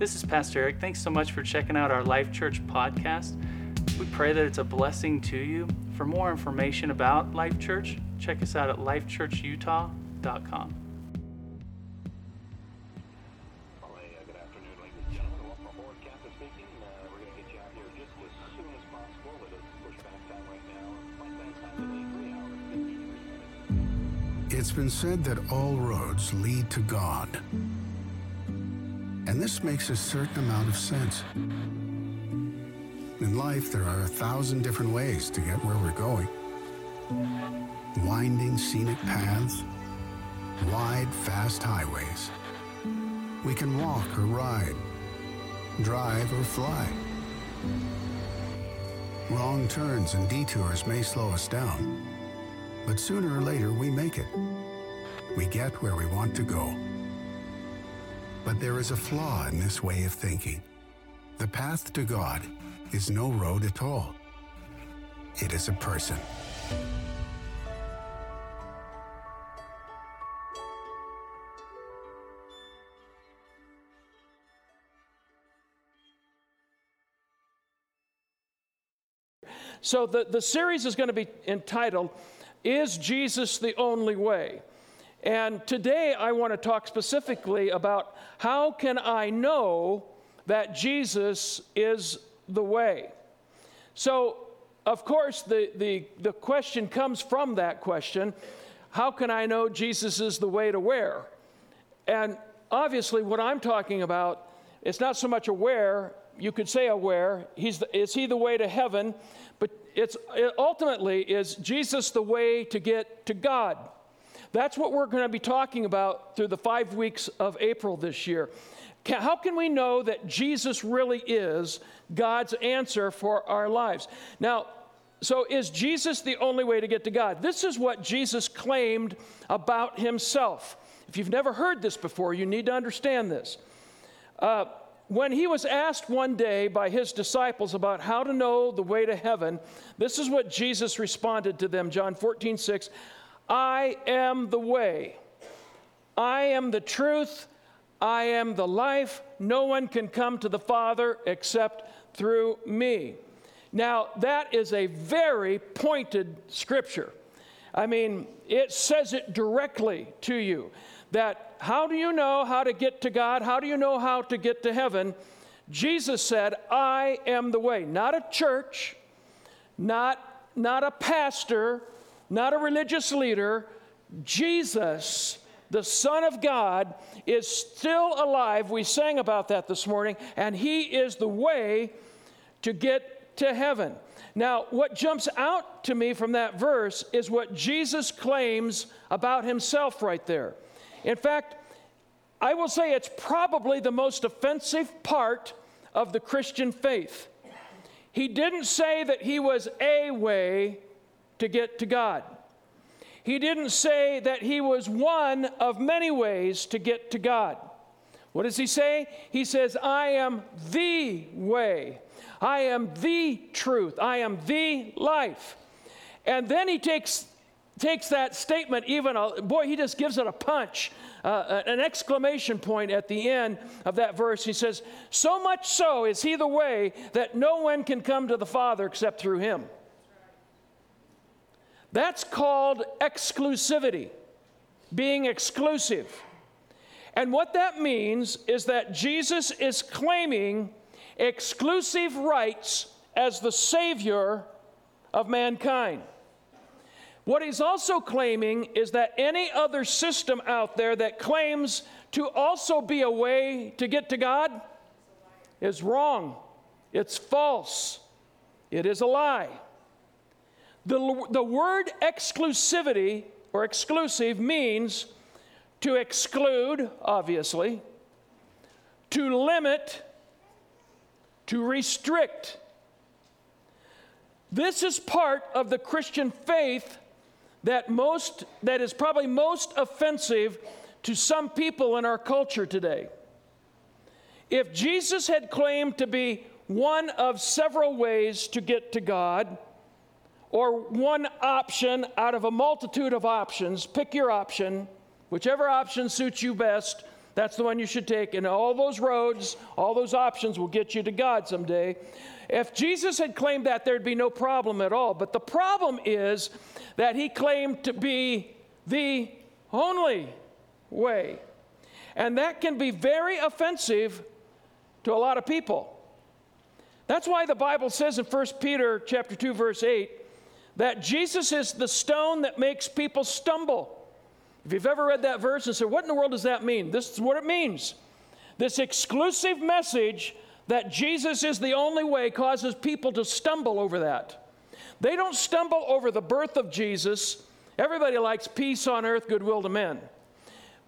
This is Pastor Eric. Thanks so much for checking out our Life Church podcast. We pray that it's a blessing to you. For more information about Life Church, check us out at lifechurchutah.com. Well, hey, good afternoon, ladies and gentlemen. Welcome aboard. Captain speaking. We're going to get you out here just as soon as possible. It is pushback time right now. Flight time time today, 3 hours, 53 minutes. It's been said that all roads lead to God. And this makes a certain amount of sense. In life, there are a thousand different ways to get where we're going winding, scenic paths, wide, fast highways. We can walk or ride, drive or fly. Wrong turns and detours may slow us down, but sooner or later we make it. We get where we want to go. But there is a flaw in this way of thinking. The path to God is no road at all. It is a person. So the, the series is going to be entitled, Is Jesus the Only Way? And today I want to talk specifically about how can I know that Jesus is the way? So, of course, the, the, the question comes from that question how can I know Jesus is the way to where? And obviously, what I'm talking about, it's not so much a where, you could say a where, he's the, is he the way to heaven? But it's it ultimately, is Jesus the way to get to God? That's what we're going to be talking about through the five weeks of April this year. How can we know that Jesus really is God's answer for our lives? Now, so is Jesus the only way to get to God? This is what Jesus claimed about himself. If you've never heard this before, you need to understand this. Uh, when he was asked one day by his disciples about how to know the way to heaven, this is what Jesus responded to them John 14, 6. I am the way, I am the truth, I am the life. No one can come to the Father except through me. Now, that is a very pointed scripture. I mean, it says it directly to you that how do you know how to get to God? How do you know how to get to heaven? Jesus said, I am the way. Not a church, not, not a pastor, not a religious leader. Jesus, the Son of God, is still alive. We sang about that this morning, and He is the way to get to heaven. Now, what jumps out to me from that verse is what Jesus claims about Himself right there. In fact, I will say it's probably the most offensive part of the Christian faith. He didn't say that He was a way to get to God. He didn't say that he was one of many ways to get to God. What does he say? He says, I am the way. I am the truth. I am the life. And then he takes, takes that statement, even, a, boy, he just gives it a punch, uh, an exclamation point at the end of that verse. He says, So much so is he the way that no one can come to the Father except through him. That's called exclusivity, being exclusive. And what that means is that Jesus is claiming exclusive rights as the Savior of mankind. What he's also claiming is that any other system out there that claims to also be a way to get to God is wrong. It's false. It is a lie. The, the word exclusivity or exclusive means to exclude, obviously, to limit, to restrict. This is part of the Christian faith that most that is probably most offensive to some people in our culture today. If Jesus had claimed to be one of several ways to get to God, or one option out of a multitude of options, pick your option, whichever option suits you best, That's the one you should take. And all those roads, all those options will get you to God someday. If Jesus had claimed that, there'd be no problem at all. But the problem is that he claimed to be the only way. And that can be very offensive to a lot of people. That's why the Bible says in 1 Peter chapter 2 verse 8 that Jesus is the stone that makes people stumble. If you've ever read that verse and said, What in the world does that mean? This is what it means. This exclusive message that Jesus is the only way causes people to stumble over that. They don't stumble over the birth of Jesus. Everybody likes peace on earth, goodwill to men.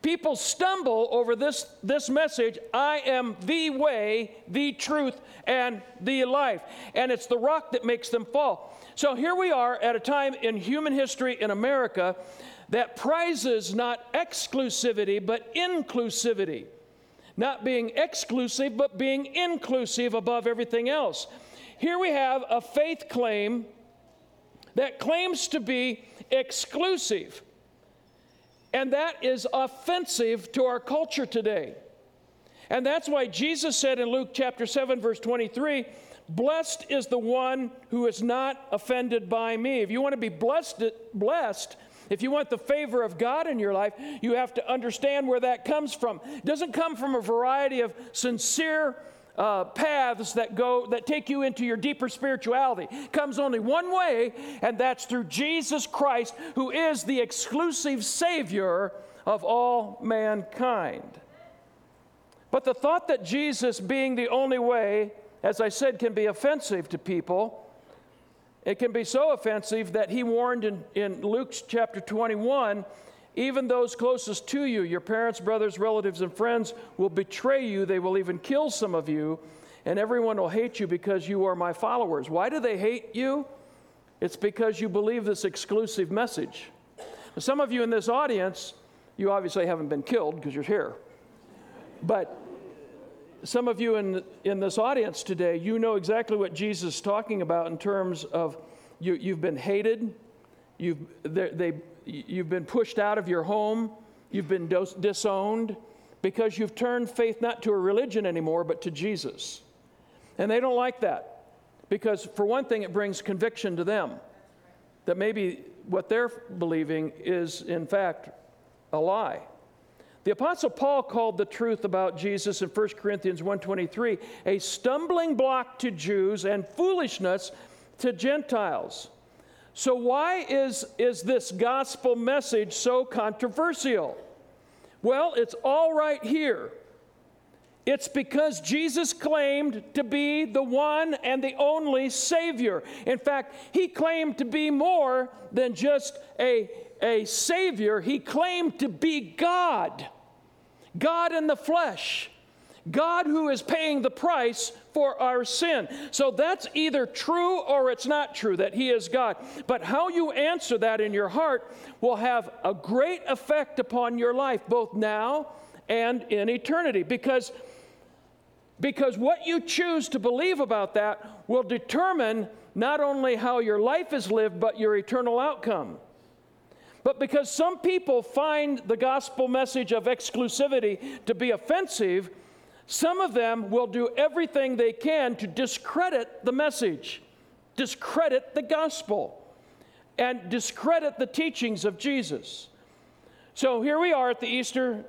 People stumble over this, this message I am the way, the truth, and the life. And it's the rock that makes them fall. So here we are at a time in human history in America that prizes not exclusivity, but inclusivity. Not being exclusive, but being inclusive above everything else. Here we have a faith claim that claims to be exclusive. And that is offensive to our culture today. And that's why Jesus said in Luke chapter 7, verse 23, Blessed is the one who is not offended by me. If you want to be blessed, blessed, if you want the favor of God in your life, you have to understand where that comes from. It doesn't come from a variety of sincere uh, paths that go that take you into your deeper spirituality. Comes only one way, and that's through Jesus Christ, who is the exclusive Savior of all mankind. But the thought that Jesus being the only way, as I said, can be offensive to people it can be so offensive that he warned in, in Luke chapter 21 even those closest to you, your parents, brothers, relatives, and friends, will betray you. They will even kill some of you, and everyone will hate you because you are my followers. Why do they hate you? It's because you believe this exclusive message. some of you in this audience, you obviously haven't been killed because you're here. But some of you in, in this audience today, you know exactly what Jesus is talking about in terms of you, you've been hated, you've, they, you've been pushed out of your home, you've been disowned because you've turned faith not to a religion anymore, but to Jesus. And they don't like that because, for one thing, it brings conviction to them that maybe what they're believing is, in fact, a lie. The apostle Paul called the truth about Jesus in 1 Corinthians 1:23 a stumbling block to Jews and foolishness to Gentiles. So why is, is this gospel message so controversial? Well, it's all right here. It's because Jesus claimed to be the one and the only Savior. In fact, he claimed to be more than just a, a Savior, he claimed to be God. God in the flesh. God who is paying the price for our sin. So that's either true or it's not true that He is God. But how you answer that in your heart will have a great effect upon your life, both now and in eternity. Because, because what you choose to believe about that will determine not only how your life is lived, but your eternal outcome. But because some people find the gospel message of exclusivity to be offensive, some of them will do everything they can to discredit the message, discredit the gospel, and discredit the teachings of Jesus. So here we are at the Easter,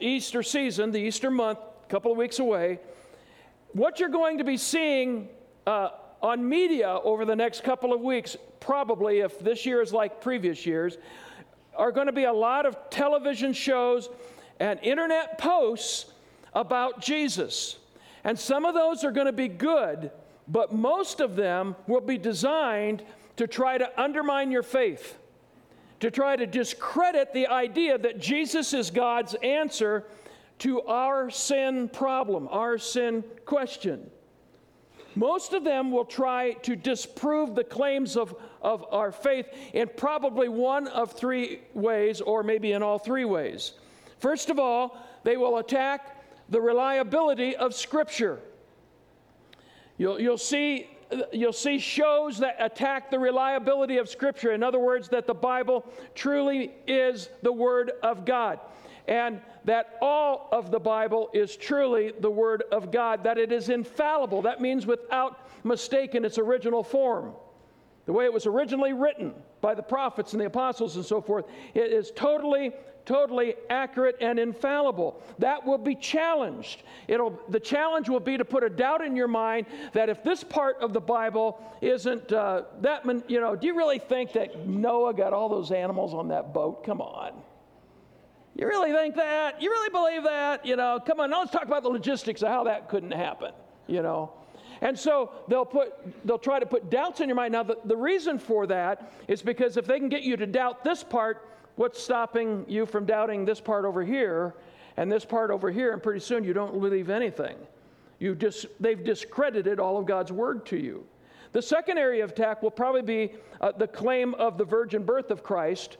Easter season, the Easter month, a couple of weeks away. What you're going to be seeing uh, on media over the next couple of weeks, probably if this year is like previous years, are going to be a lot of television shows and internet posts about Jesus. And some of those are going to be good, but most of them will be designed to try to undermine your faith, to try to discredit the idea that Jesus is God's answer to our sin problem, our sin question. Most of them will try to disprove the claims of, of our faith in probably one of three ways, or maybe in all three ways. First of all, they will attack the reliability of Scripture. You'll, you'll, see, you'll see shows that attack the reliability of Scripture. In other words, that the Bible truly is the Word of God. and that all of the Bible is truly the Word of God, that it is infallible. That means without mistake in its original form. The way it was originally written by the prophets and the apostles and so forth, it is totally, totally accurate and infallible. That will be challenged. It'll, the challenge will be to put a doubt in your mind that if this part of the Bible isn't uh, that, you know, do you really think that Noah got all those animals on that boat? Come on. You really think that? You really believe that? You know, come on, now let's talk about the logistics of how that couldn't happen, you know. And so they'll put they'll try to put doubts in your mind. Now the, the reason for that is because if they can get you to doubt this part, what's stopping you from doubting this part over here and this part over here, and pretty soon you don't believe anything. You just they've discredited all of God's word to you. The second area of attack will probably be uh, the claim of the virgin birth of Christ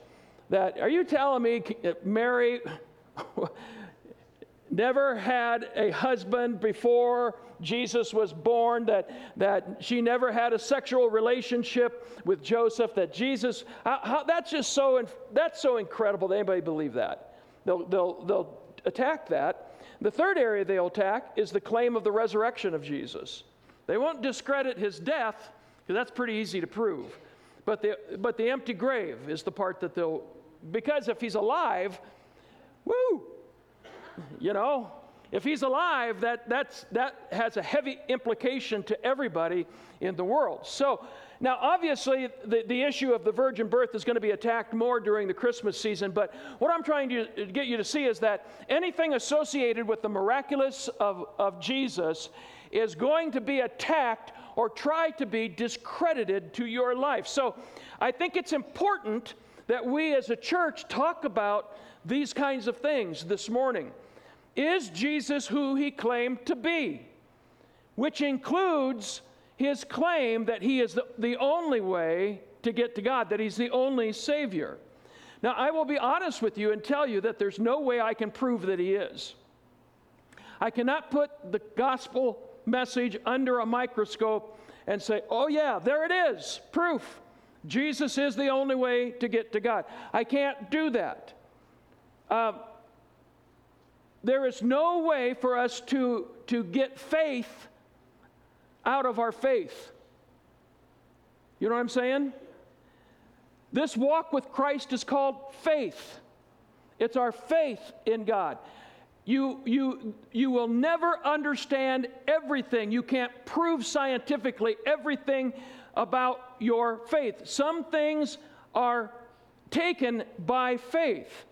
that, are you telling me Mary never had a husband before Jesus was born, that, that she never had a sexual relationship with Joseph, that Jesus, how, how, that's just so, that's so incredible that anybody believe that. They'll, they'll, they'll attack that. The third area they'll attack is the claim of the resurrection of Jesus. They won't discredit his death, because that's pretty easy to prove. But the, but the empty grave is the part that they'll because if he's alive, woo, you know, if he's alive, that, that's, that has a heavy implication to everybody in the world. So, now obviously, the, the issue of the virgin birth is going to be attacked more during the Christmas season, but what I'm trying to get you to see is that anything associated with the miraculous of, of Jesus is going to be attacked or try to be discredited to your life. So, I think it's important that we as a church talk about these kinds of things this morning. Is Jesus who he claimed to be? Which includes his claim that he is the, the only way to get to God, that he's the only Savior. Now, I will be honest with you and tell you that there's no way I can prove that he is. I cannot put the gospel message under a microscope and say, oh, yeah, there it is, proof. Jesus is the only way to get to God. I can't do that. Uh, there is no way for us to, to get faith out of our faith. You know what I'm saying? This walk with Christ is called faith. It's our faith in God. You, you, you will never understand everything. You can't prove scientifically everything about your faith. Some things are taken by faith.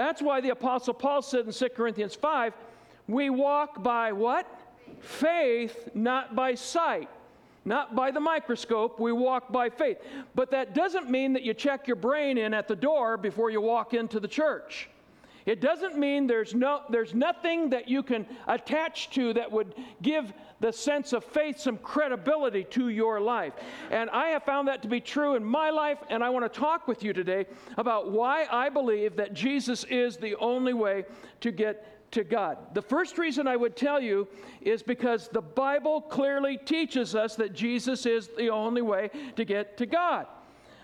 That's why the Apostle Paul said in 2 Corinthians 5 we walk by what? Faith, not by sight. Not by the microscope, we walk by faith. But that doesn't mean that you check your brain in at the door before you walk into the church. It doesn't mean there's, no, there's nothing that you can attach to that would give the sense of faith some credibility to your life. And I have found that to be true in my life, and I want to talk with you today about why I believe that Jesus is the only way to get to God. The first reason I would tell you is because the Bible clearly teaches us that Jesus is the only way to get to God.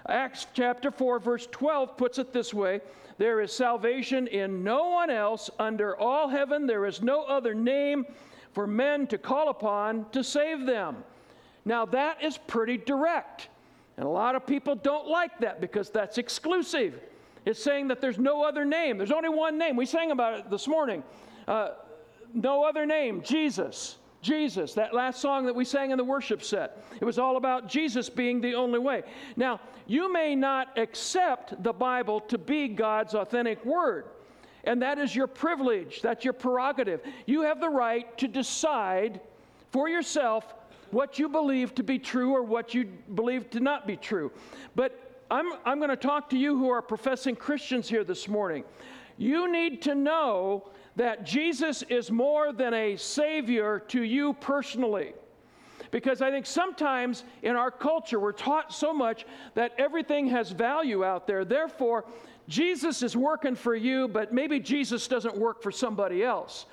Acts chapter 4, verse 12 puts it this way There is salvation in no one else under all heaven, there is no other name for men to call upon to save them. Now, that is pretty direct. And a lot of people don't like that because that's exclusive. It's saying that there's no other name, there's only one name. We sang about it this morning. Uh, no other name, Jesus. Jesus, that last song that we sang in the worship set. It was all about Jesus being the only way. Now, you may not accept the Bible to be God's authentic word and that is your privilege, that's your prerogative. You have the right to decide for yourself what you believe to be true or what you believe to not be true. But I'm, I'm going to talk to you who are professing Christians here this morning. You need to know that Jesus is more than a Savior to you personally. Because I think sometimes in our culture we're taught so much that everything has value out there. Therefore, Jesus is working for you, but maybe Jesus doesn't work for somebody else.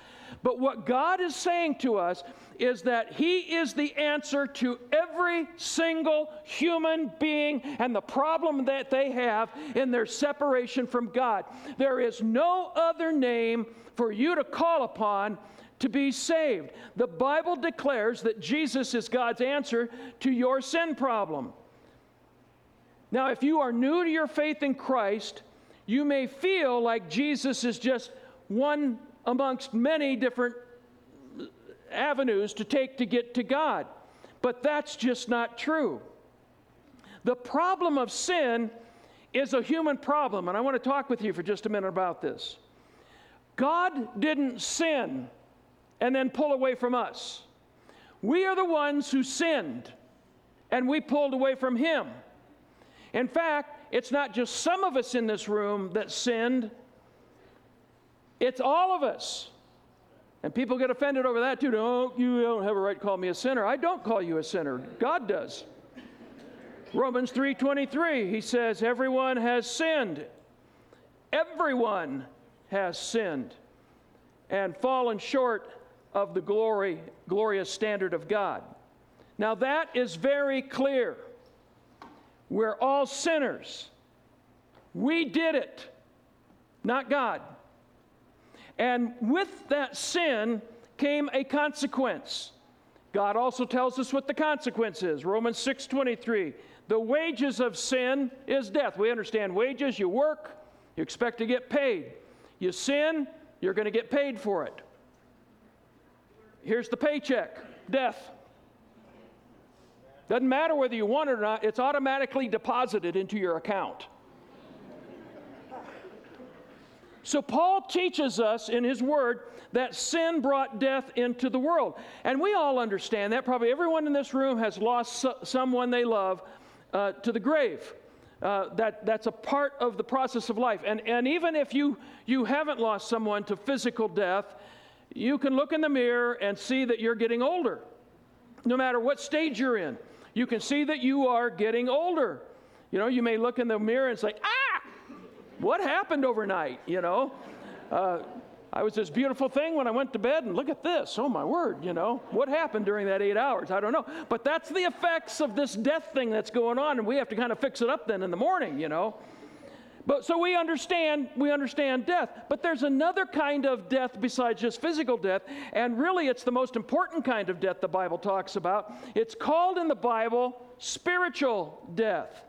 But what God is saying to us is that He is the answer to every single human being and the problem that they have in their separation from God. There is no other name for you to call upon to be saved. The Bible declares that Jesus is God's answer to your sin problem. Now, if you are new to your faith in Christ, you may feel like Jesus is just one amongst many different avenues to take to get to God. But that's just not true. The problem of sin is a human problem, and I want to talk with you for just a minute about this. God didn't sin and then pull away from us. We are the ones who sinned and we pulled away from Him. In fact, it's not just some of us in this room that sinned, it's all of us. And people get offended over that too. Don't you don't have a right to call me a sinner. I don't call you a sinner. God does. Romans 3:23, he says, everyone has sinned. Everyone has sinned and fallen short of the glory, glorious standard of God. Now that is very clear. We're all sinners. We did it, not God. And with that sin came a consequence. God also tells us what the consequence is. Romans 6:23. The wages of sin is death. We understand wages, you work, you expect to get paid. You sin, you're going to get paid for it. Here's the paycheck, death. Doesn't matter whether you want it or not, it's automatically deposited into your account. So, Paul teaches us in his word that sin brought death into the world. And we all understand that. Probably everyone in this room has lost so- someone they love uh, to the grave. Uh, that, that's a part of the process of life. And, and even if you, you haven't lost someone to physical death, you can look in the mirror and see that you're getting older, no matter what stage you're in. You can see that you are getting older. You know, you may look in the mirror and say, ah, what happened overnight? You know, uh, I was this beautiful thing when I went to bed, and look at this. Oh, my word, you know, what happened during that eight hours? I don't know. But that's the effects of this death thing that's going on, and we have to kind of fix it up then in the morning, you know. But so we understand, we understand death. But there's another kind of death besides just physical death, and really it's the most important kind of death the Bible talks about. It's called in the Bible spiritual death.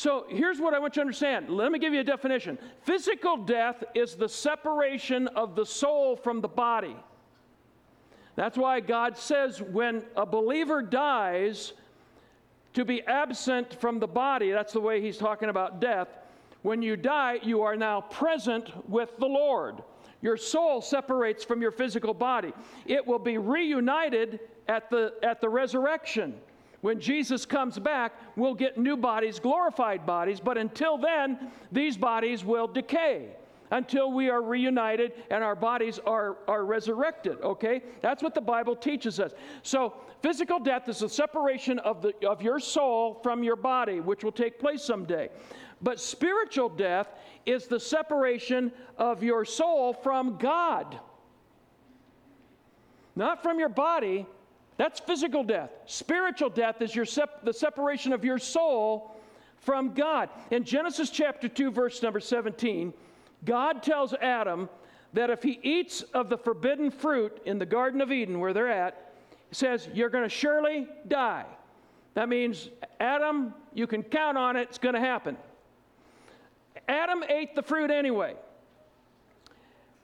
So here's what I want you to understand. Let me give you a definition. Physical death is the separation of the soul from the body. That's why God says when a believer dies, to be absent from the body, that's the way he's talking about death. When you die, you are now present with the Lord. Your soul separates from your physical body. It will be reunited at the, at the resurrection. When Jesus comes back, we'll get new bodies, glorified bodies, but until then, these bodies will decay until we are reunited and our bodies are, are resurrected, okay? That's what the Bible teaches us. So, physical death is the separation of, the, of your soul from your body, which will take place someday. But spiritual death is the separation of your soul from God. Not from your body, that's physical death. Spiritual death is your sep- the separation of your soul from God. In Genesis chapter 2, verse number 17, God tells Adam that if he eats of the forbidden fruit in the Garden of Eden, where they're at, he says, You're going to surely die. That means, Adam, you can count on it, it's going to happen. Adam ate the fruit anyway,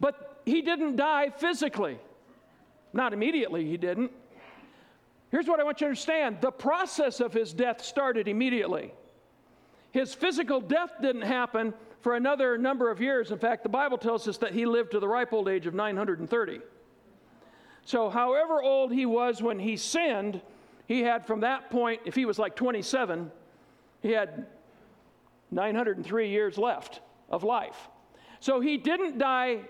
but he didn't die physically. Not immediately, he didn't. Here's what I want you to understand the process of his death started immediately. His physical death didn't happen for another number of years. In fact, the Bible tells us that he lived to the ripe old age of 930. So, however old he was when he sinned, he had from that point, if he was like 27, he had 903 years left of life. So, he didn't die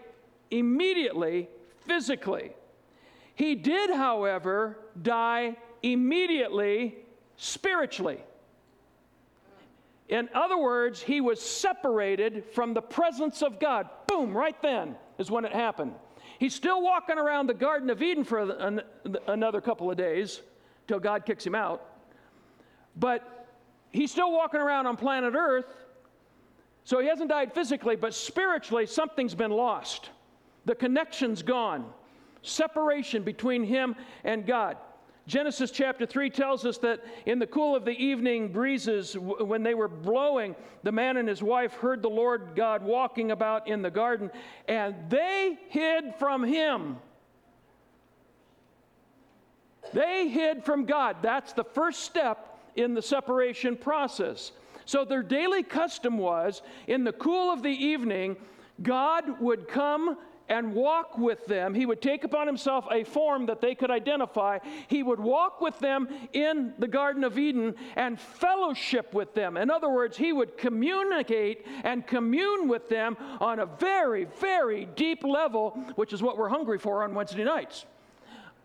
immediately physically. He did, however, die immediately spiritually. In other words, he was separated from the presence of God. Boom, right then is when it happened. He's still walking around the Garden of Eden for an, another couple of days till God kicks him out. But he's still walking around on planet Earth. So he hasn't died physically, but spiritually, something's been lost. The connection's gone. Separation between him and God. Genesis chapter 3 tells us that in the cool of the evening breezes, when they were blowing, the man and his wife heard the Lord God walking about in the garden, and they hid from him. They hid from God. That's the first step in the separation process. So their daily custom was in the cool of the evening, God would come and walk with them. He would take upon himself a form that they could identify. He would walk with them in the Garden of Eden and fellowship with them. In other words, he would communicate and commune with them on a very, very deep level, which is what we're hungry for on Wednesday nights.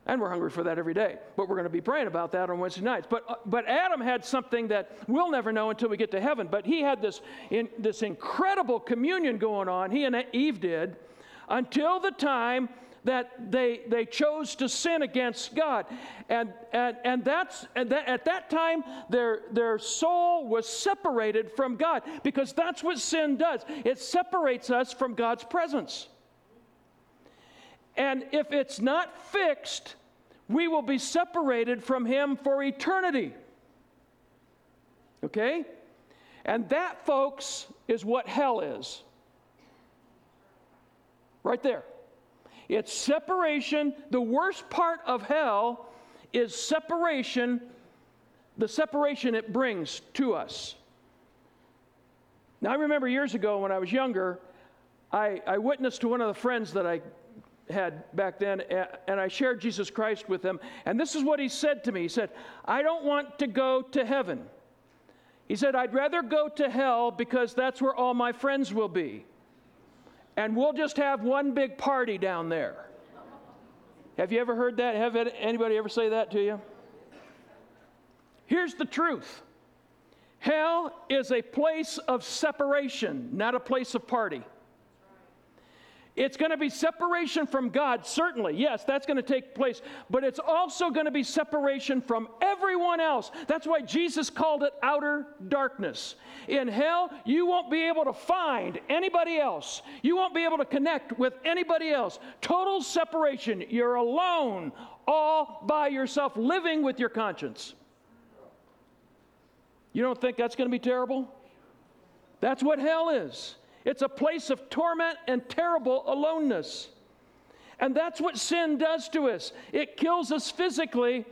And we're hungry for that every day. But we're going to be praying about that on Wednesday nights. But, uh, but Adam had something that we'll never know until we get to heaven. But he had this, in, this incredible communion going on, he and Eve did until the time that they, they chose to sin against God. And, and, and, that's, and that, at that time, their, their soul was separated from God because that's what sin does it separates us from God's presence. And if it's not fixed, we will be separated from Him for eternity. Okay? And that, folks, is what hell is. Right there. It's separation. The worst part of hell is separation, the separation it brings to us. Now, I remember years ago when I was younger, I, I witnessed to one of the friends that I had back then, and I shared Jesus Christ with him. And this is what he said to me He said, I don't want to go to heaven. He said, I'd rather go to hell because that's where all my friends will be and we'll just have one big party down there. Have you ever heard that? Have anybody ever say that to you? Here's the truth hell is a place of separation, not a place of party. It's going to be separation from God, certainly. Yes, that's going to take place. But it's also going to be separation from everyone else. That's why Jesus called it outer darkness. In hell, you won't be able to find anybody else, you won't be able to connect with anybody else. Total separation. You're alone, all by yourself, living with your conscience. You don't think that's going to be terrible? That's what hell is. It's a place of torment and terrible aloneness. And that's what sin does to us it kills us physically,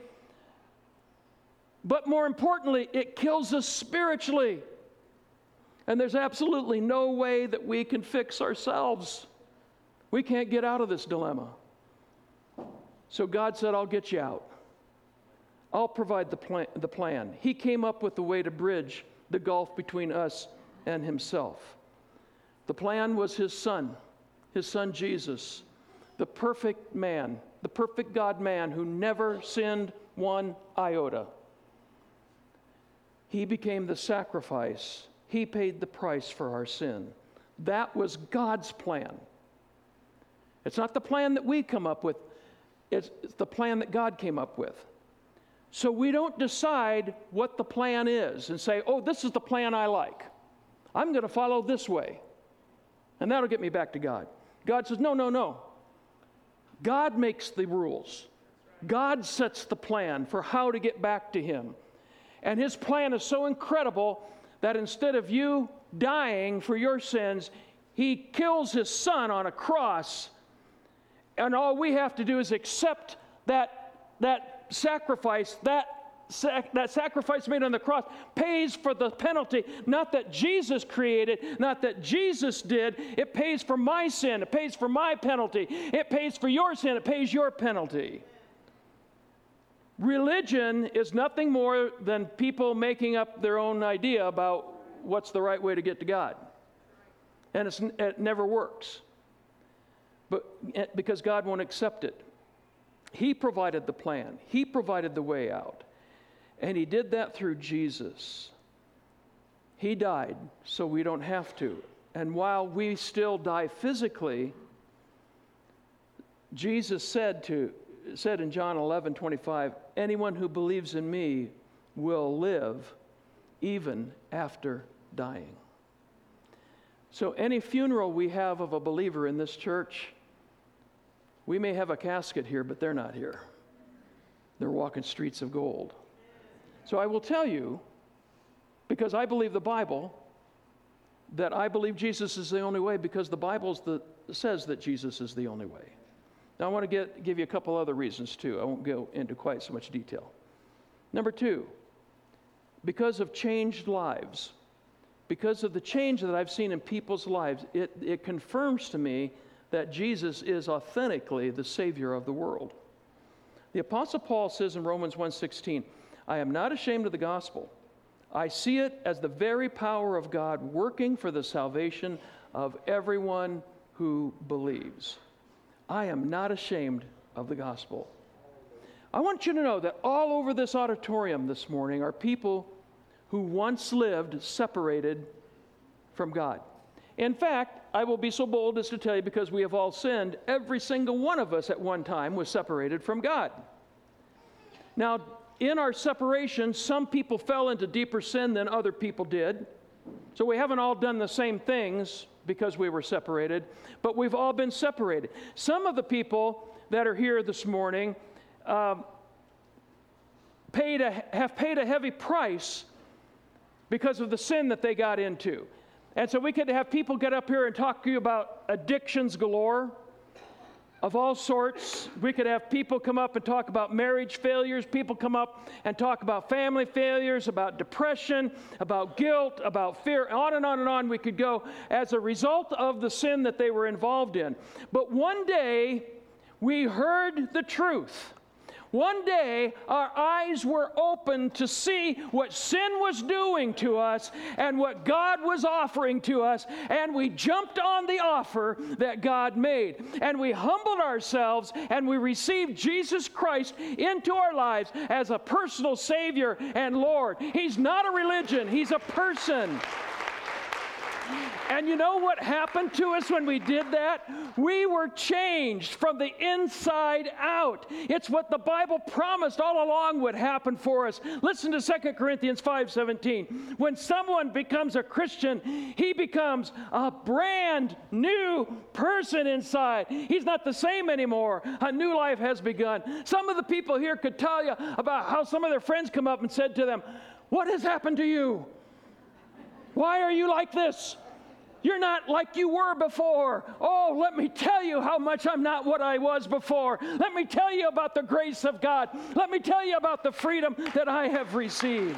but more importantly, it kills us spiritually. And there's absolutely no way that we can fix ourselves. We can't get out of this dilemma. So God said, I'll get you out. I'll provide the plan, the plan. He came up with the way to bridge the gulf between us and Himself. The plan was his son, his son Jesus, the perfect man, the perfect God man who never sinned one iota. He became the sacrifice, he paid the price for our sin. That was God's plan. It's not the plan that we come up with, it's, it's the plan that God came up with. So we don't decide what the plan is and say, oh, this is the plan I like. I'm going to follow this way. And that'll get me back to God. God says, No, no, no. God makes the rules. God sets the plan for how to get back to Him. And His plan is so incredible that instead of you dying for your sins, He kills His Son on a cross. And all we have to do is accept that, that sacrifice, that sac- that sacrifice made on the cross pays for the penalty, not that Jesus created, not that Jesus did. It pays for my sin, it pays for my penalty, it pays for your sin, it pays your penalty. Religion is nothing more than people making up their own idea about what's the right way to get to God. And it never works. But eh, because God won't accept it. He provided the plan. He provided the way out. And he did that through Jesus. He died so we don't have to. And while we still die physically, Jesus said to said in John 11, 25, anyone who believes in me will live even after dying. So, any funeral we have of a believer in this church, we may have a casket here, but they're not here. They're walking streets of gold. So, I will tell you, because I believe the Bible, that I believe Jesus is the only way because the Bible says that Jesus is the only way. Now, I want to get, give you a couple other reasons too. I won't go into quite so much detail. Number two, because of changed lives, because of the change that I've seen in people's lives, it, it confirms to me that Jesus is authentically the Savior of the world. The Apostle Paul says in Romans 1:16, I am not ashamed of the gospel. I see it as the very power of God working for the salvation of everyone who believes. I am not ashamed of the gospel. I want you to know that all over this auditorium this morning are people who once lived separated from God. In fact, I will be so bold as to tell you because we have all sinned, every single one of us at one time was separated from God. Now, in our separation, some people fell into deeper sin than other people did. So we haven't all done the same things because we were separated, but we've all been separated. Some of the people that are here this morning um, paid a, have paid a heavy price because of the sin that they got into. And so we could have people get up here and talk to you about addictions galore of all sorts. We could have people come up and talk about marriage failures, people come up and talk about family failures, about depression, about guilt, about fear, on and on and on we could go as a result of the sin that they were involved in. But one day we heard the truth. One day, our eyes were opened to see what sin was doing to us and what God was offering to us, and we jumped on the offer that God made. And we humbled ourselves and we received Jesus Christ into our lives as a personal Savior and Lord. He's not a religion, He's a person. And you know what happened to us when we did that? We were changed from the inside out. It's what the Bible promised all along would happen for us. Listen to 2 Corinthians 5:17. When someone becomes a Christian, he becomes a brand new person inside. He's not the same anymore. A new life has begun. Some of the people here could tell you about how some of their friends come up and said to them, "What has happened to you?" Why are you like this? You're not like you were before. Oh, let me tell you how much I'm not what I was before. Let me tell you about the grace of God. Let me tell you about the freedom that I have received.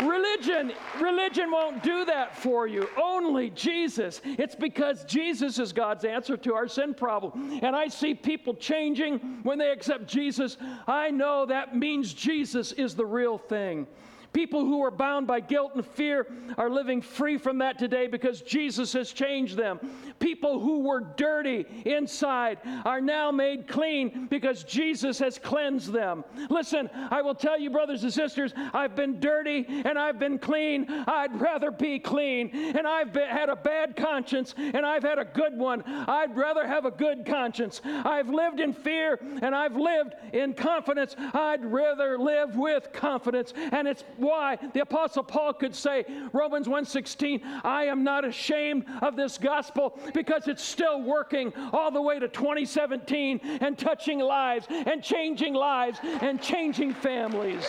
Religion, religion won't do that for you. Only Jesus. It's because Jesus is God's answer to our sin problem. And I see people changing when they accept Jesus. I know that means Jesus is the real thing. People who are bound by guilt and fear are living free from that today because Jesus has changed them. People who were dirty inside are now made clean because Jesus has cleansed them. Listen, I will tell you, brothers and sisters, I've been dirty and I've been clean. I'd rather be clean. And I've been, had a bad conscience and I've had a good one. I'd rather have a good conscience. I've lived in fear and I've lived in confidence. I'd rather live with confidence. And it's why the apostle Paul could say Romans 1:16, I am not ashamed of this gospel because it's still working all the way to 2017 and touching lives and changing lives and changing families.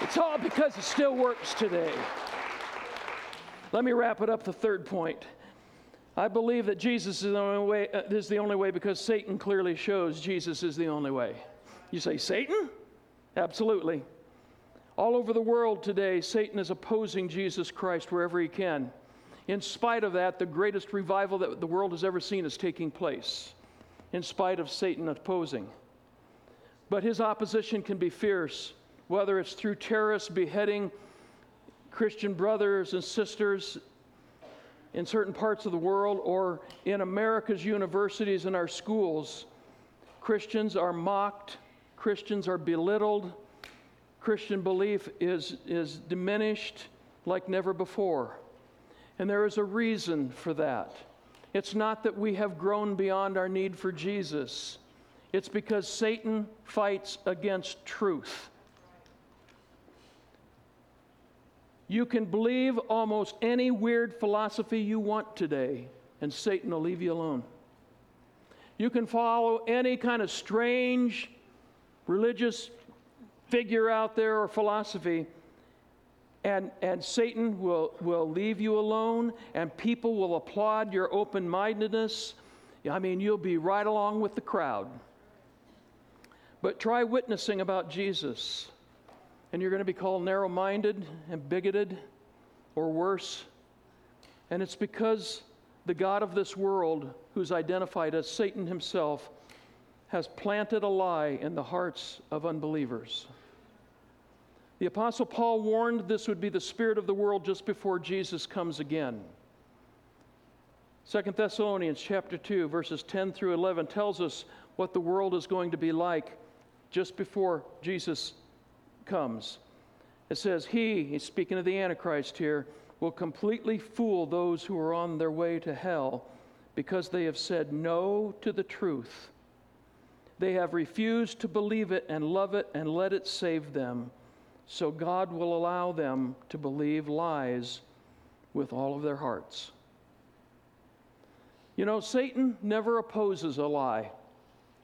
It's all because it still works today. Let me wrap it up the third point. I believe that Jesus is the only way, uh, is the only way because Satan clearly shows Jesus is the only way. You say, Satan? Absolutely. All over the world today, Satan is opposing Jesus Christ wherever he can. In spite of that, the greatest revival that the world has ever seen is taking place, in spite of Satan opposing. But his opposition can be fierce, whether it's through terrorists beheading Christian brothers and sisters in certain parts of the world or in America's universities and our schools. Christians are mocked, Christians are belittled, Christian belief is, is diminished like never before. And there is a reason for that. It's not that we have grown beyond our need for Jesus. It's because Satan fights against truth. You can believe almost any weird philosophy you want today, and Satan will leave you alone. You can follow any kind of strange religious figure out there or philosophy, and, and Satan will, will leave you alone, and people will applaud your open mindedness. I mean, you'll be right along with the crowd. But try witnessing about Jesus and you're going to be called narrow minded and bigoted or worse. And it's because the God of this world, who's identified as Satan himself, has planted a lie in the hearts of unbelievers. The Apostle Paul warned this would be the spirit of the world just before Jesus comes again. 2 Thessalonians chapter 2 verses 10 through 11 tells us what the world is going to be like just before Jesus comes. It says, He, he's speaking of the Antichrist here, will completely fool those who are on their way to hell because they have said no to the truth. They have refused to believe it and love it and let it save them. So God will allow them to believe lies with all of their hearts. You know, Satan never opposes a lie,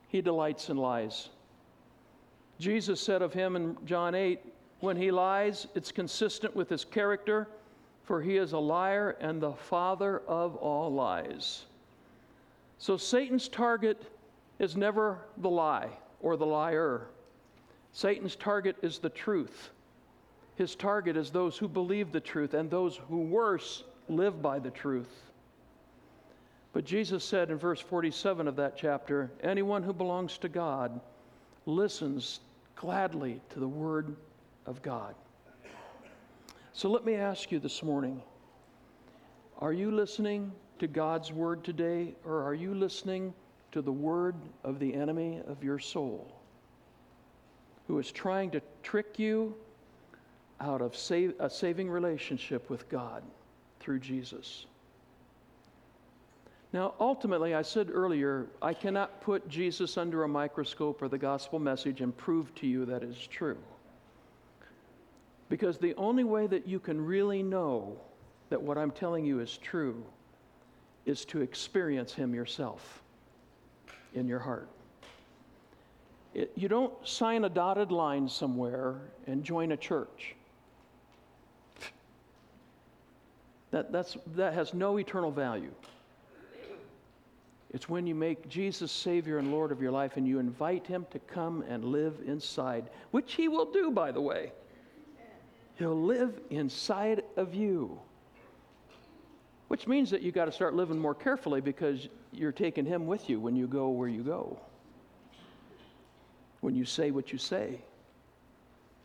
he delights in lies. Jesus said of him in John 8, when he lies, it's consistent with his character, for he is a liar and the father of all lies. So Satan's target is never the lie or the liar. Satan's target is the truth. His target is those who believe the truth and those who, worse, live by the truth. But Jesus said in verse 47 of that chapter anyone who belongs to God listens gladly to the Word of God. So let me ask you this morning are you listening to God's Word today, or are you listening to the Word of the enemy of your soul who is trying to trick you out of save, a saving relationship with God through Jesus? Now, ultimately, I said earlier, I cannot put Jesus under a microscope or the gospel message and prove to you that is true. Because the only way that you can really know that what I'm telling you is true is to experience Him yourself in your heart. It, you don't sign a dotted line somewhere and join a church. That, that's, that has no eternal value. It's when you make Jesus Savior and Lord of your life and you invite Him to come and live inside, which He will do, by the way. He'll live inside of you. Which means that you got to start living more carefully because you're taking Him with you when you go where you go, when you say what you say,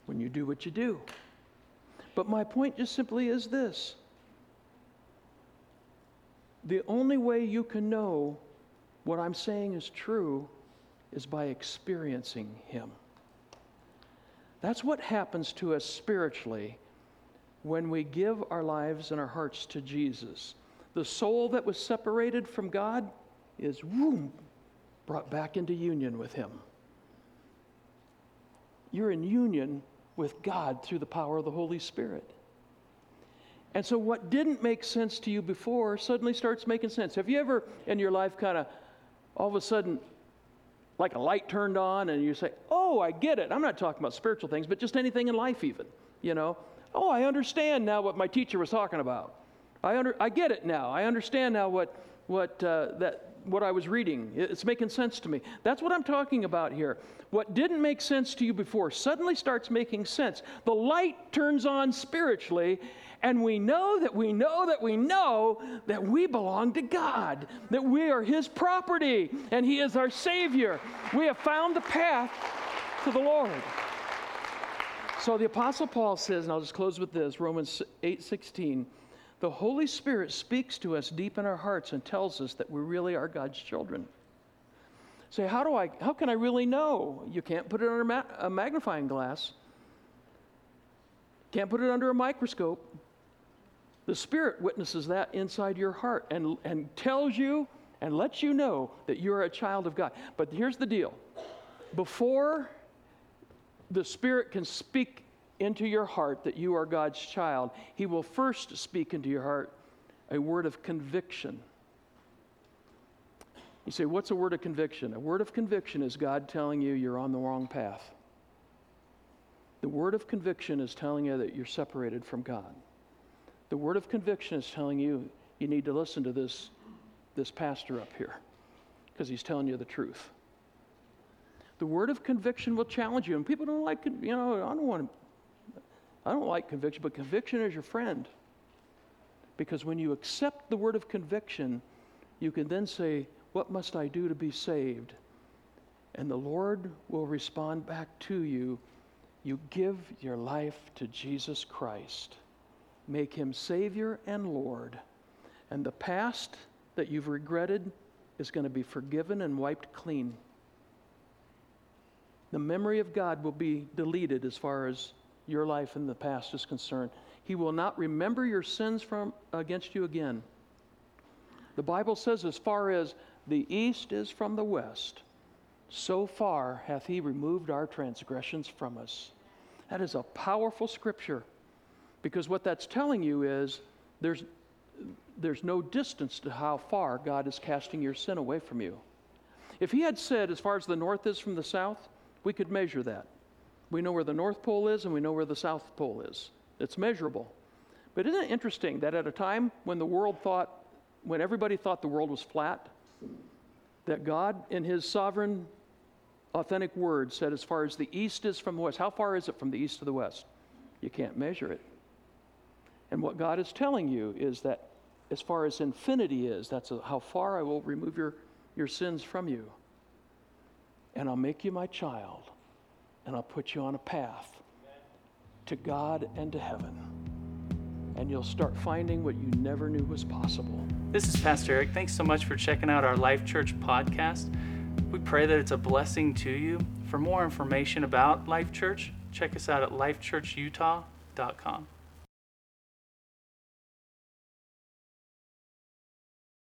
when you do what you do. But my point just simply is this the only way you can know what I'm saying is true is by experiencing Him. That's what happens to us spiritually when we give our lives and our hearts to Jesus. The soul that was separated from God is whoom, brought back into union with Him. You're in union with God through the power of the Holy Spirit. And so, what didn't make sense to you before suddenly starts making sense. Have you ever in your life kind of all of a sudden, like a light turned on, and you say, Oh, I get it. I'm not talking about spiritual things, but just anything in life, even. You know, oh, I understand now what my teacher was talking about. I, under, I get it now. I understand now what, what, uh, that, what I was reading. It's making sense to me. That's what I'm talking about here. What didn't make sense to you before suddenly starts making sense. The light turns on spiritually, and we know that we know that we know that we belong to God, that we are His property, and He is our Savior. We have found the path to the Lord. So the Apostle Paul says, and I'll just close with this Romans 8 16. The Holy Spirit speaks to us deep in our hearts and tells us that we really are God's children. Say, how do I, how can I really know? You can't put it under a magnifying glass. Can't put it under a microscope. The Spirit witnesses that inside your heart and, and tells you and lets you know that you're a child of God. But here's the deal before the Spirit can speak into your heart that you are God's child, He will first speak into your heart a word of conviction. You say, What's a word of conviction? A word of conviction is God telling you you're on the wrong path. The word of conviction is telling you that you're separated from God. The word of conviction is telling you you need to listen to this, this pastor up here because he's telling you the truth. The word of conviction will challenge you, and people don't like, you know, I don't want to, I don't like conviction, but conviction is your friend. Because when you accept the word of conviction, you can then say, What must I do to be saved? And the Lord will respond back to you you give your life to Jesus Christ. Make him Savior and Lord. And the past that you've regretted is going to be forgiven and wiped clean. The memory of God will be deleted as far as your life in the past is concerned. He will not remember your sins from against you again. The Bible says, as far as the east is from the west, so far hath he removed our transgressions from us. That is a powerful scripture because what that's telling you is there's, there's no distance to how far God is casting your sin away from you. If he had said, as far as the north is from the south, we could measure that. We know where the North Pole is and we know where the South Pole is. It's measurable. But isn't it interesting that at a time when the world thought, when everybody thought the world was flat, that God, in His sovereign, authentic word, said, as far as the east is from the west, how far is it from the east to the west? You can't measure it. And what God is telling you is that as far as infinity is, that's how far I will remove your, your sins from you and I'll make you my child, and I'll put you on a path to God and to heaven. And you'll start finding what you never knew was possible. This is Pastor Eric. Thanks so much for checking out our Life Church podcast. We pray that it's a blessing to you. For more information about Life Church, check us out at lifechurchutah.com.